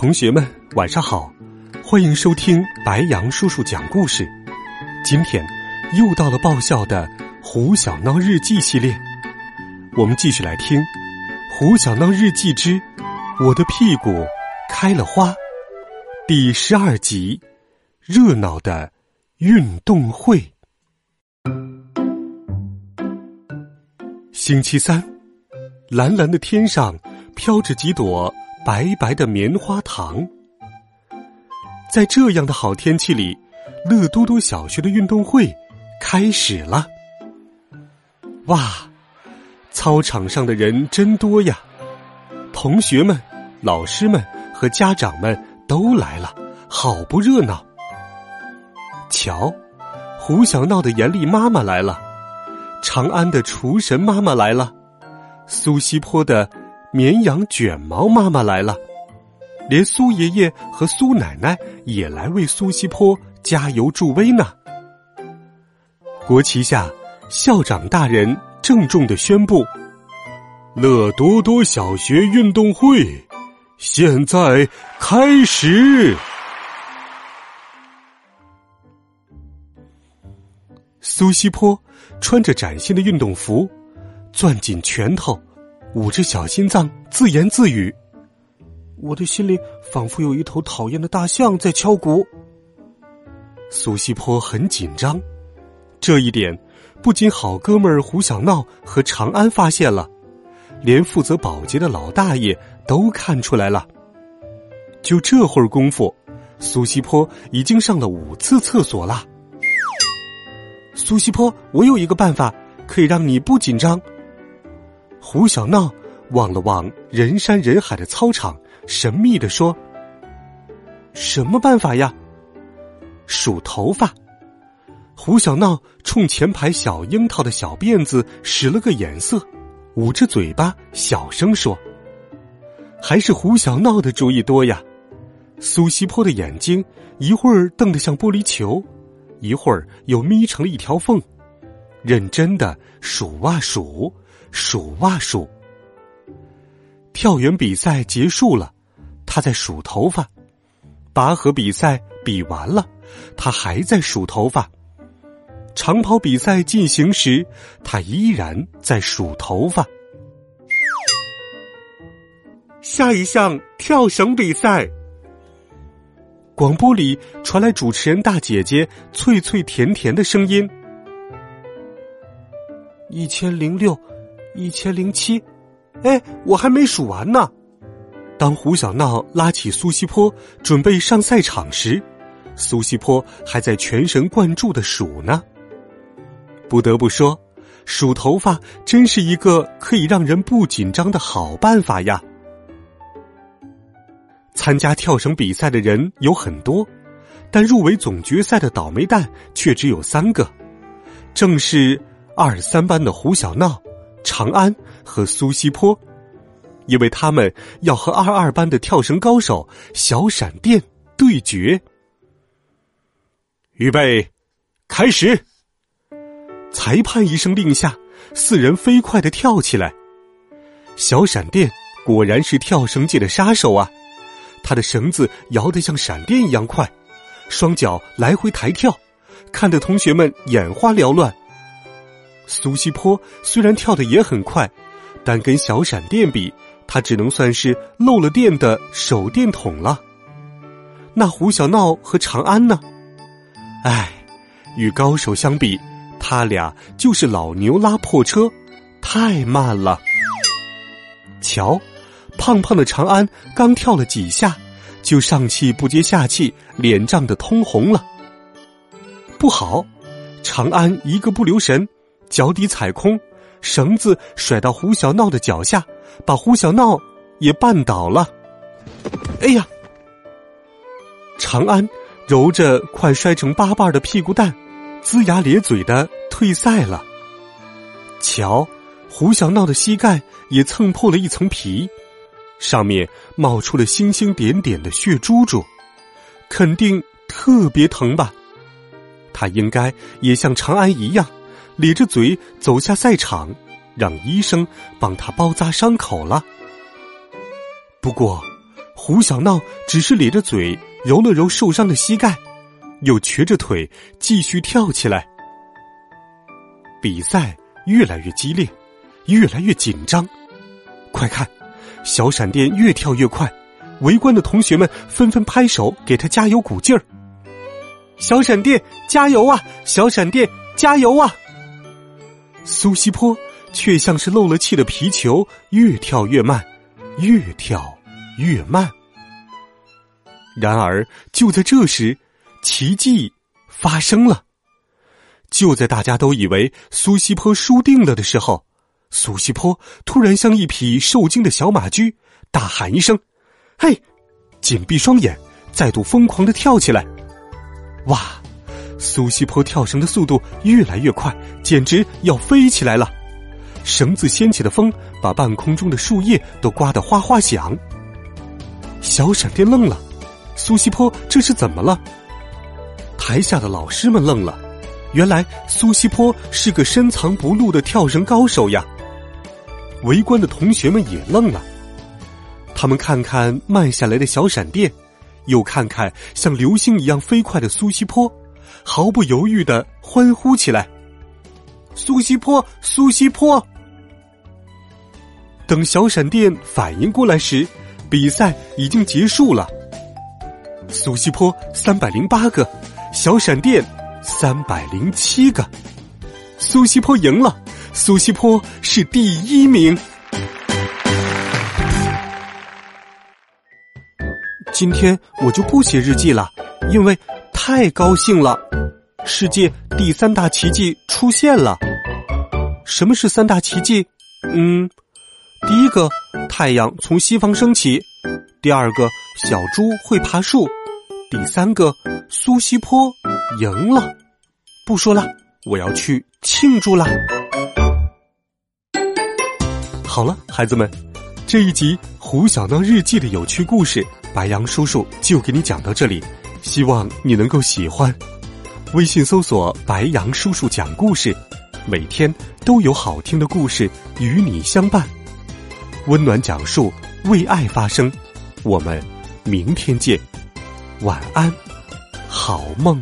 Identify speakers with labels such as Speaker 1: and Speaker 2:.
Speaker 1: 同学们，晚上好！欢迎收听白羊叔叔讲故事。今天又到了爆笑的《胡小闹日记》系列，我们继续来听《胡小闹日记之我的屁股开了花》第十二集：热闹的运动会。星期三，蓝蓝的天上飘着几朵。白白的棉花糖，在这样的好天气里，乐多多小学的运动会开始了。哇，操场上的人真多呀！同学们、老师们和家长们都来了，好不热闹。瞧，胡小闹的严厉妈妈来了，长安的厨神妈妈来了，苏西坡的。绵羊卷毛妈妈来了，连苏爷爷和苏奶奶也来为苏西坡加油助威呢。国旗下，校长大人郑重的宣布：“乐多多小学运动会现在开始。”苏西坡穿着崭新的运动服，攥紧拳头。捂着小心脏，自言自语：“我的心里仿佛有一头讨厌的大象在敲鼓。”苏西坡很紧张，这一点不仅好哥们儿胡小闹和长安发现了，连负责保洁的老大爷都看出来了。就这会儿功夫，苏西坡已经上了五次厕所了。苏西坡，我有一个办法，可以让你不紧张。胡小闹望了望人山人海的操场，神秘的说：“什么办法呀？”数头发。胡小闹冲前排小樱桃的小辫子使了个眼色，捂着嘴巴小声说：“还是胡小闹的主意多呀。”苏西坡的眼睛一会儿瞪得像玻璃球，一会儿又眯成了一条缝，认真的数啊数。数啊数，跳远比赛结束了，他在数头发；拔河比赛比完了，他还在数头发；长跑比赛进行时，他依然在数头发。下一项跳绳比赛，广播里传来主持人大姐姐脆脆甜甜的声音：一千零六。一千零七，哎，我还没数完呢。当胡小闹拉起苏西坡准备上赛场时，苏西坡还在全神贯注的数呢。不得不说，数头发真是一个可以让人不紧张的好办法呀。参加跳绳比赛的人有很多，但入围总决赛的倒霉蛋却只有三个，正是二三班的胡小闹。长安和苏西坡，因为他们要和二二班的跳绳高手小闪电对决。预备，开始！裁判一声令下，四人飞快的跳起来。小闪电果然是跳绳界的杀手啊！他的绳子摇得像闪电一样快，双脚来回抬跳，看得同学们眼花缭乱。苏西坡虽然跳的也很快，但跟小闪电比，他只能算是漏了电的手电筒了。那胡小闹和长安呢？唉，与高手相比，他俩就是老牛拉破车，太慢了。瞧，胖胖的长安刚跳了几下，就上气不接下气，脸涨得通红了。不好，长安一个不留神。脚底踩空，绳子甩到胡小闹的脚下，把胡小闹也绊倒了。哎呀，长安揉着快摔成八瓣的屁股蛋，龇牙咧嘴的退赛了。瞧，胡小闹的膝盖也蹭破了一层皮，上面冒出了星星点点的血珠珠，肯定特别疼吧？他应该也像长安一样，咧着嘴走下赛场，让医生帮他包扎伤口了。不过，胡小闹只是咧着嘴揉了揉受伤的膝盖，又瘸着腿继续跳起来。比赛越来越激烈，越来越紧张。快看，小闪电越跳越快，围观的同学们纷纷拍手给他加油鼓劲儿。小闪电加油啊！小闪电加油啊！苏西坡却像是漏了气的皮球，越跳越慢，越跳越慢。然而，就在这时，奇迹发生了。就在大家都以为苏西坡输定了的时候，苏西坡突然像一匹受惊的小马驹，大喊一声：“嘿！”紧闭双眼，再度疯狂的跳起来。哇！苏西坡跳绳的速度越来越快，简直要飞起来了。绳子掀起的风把半空中的树叶都刮得哗哗响。小闪电愣了，苏西坡这是怎么了？台下的老师们愣了，原来苏西坡是个深藏不露的跳绳高手呀。围观的同学们也愣了，他们看看慢下来的小闪电。又看看像流星一样飞快的苏西坡，毫不犹豫的欢呼起来：“苏西坡，苏西坡！”等小闪电反应过来时，比赛已经结束了。苏西坡三百零八个，小闪电三百零七个，苏西坡赢了，苏西坡是第一名。今天我就不写日记了，因为太高兴了。世界第三大奇迹出现了。什么是三大奇迹？嗯，第一个，太阳从西方升起；第二个，小猪会爬树；第三个，苏西坡赢了。不说了，我要去庆祝啦。好了，孩子们，这一集《胡小闹日记》的有趣故事。白杨叔叔就给你讲到这里，希望你能够喜欢。微信搜索“白杨叔叔讲故事”，每天都有好听的故事与你相伴。温暖讲述，为爱发声。我们明天见，晚安，好梦。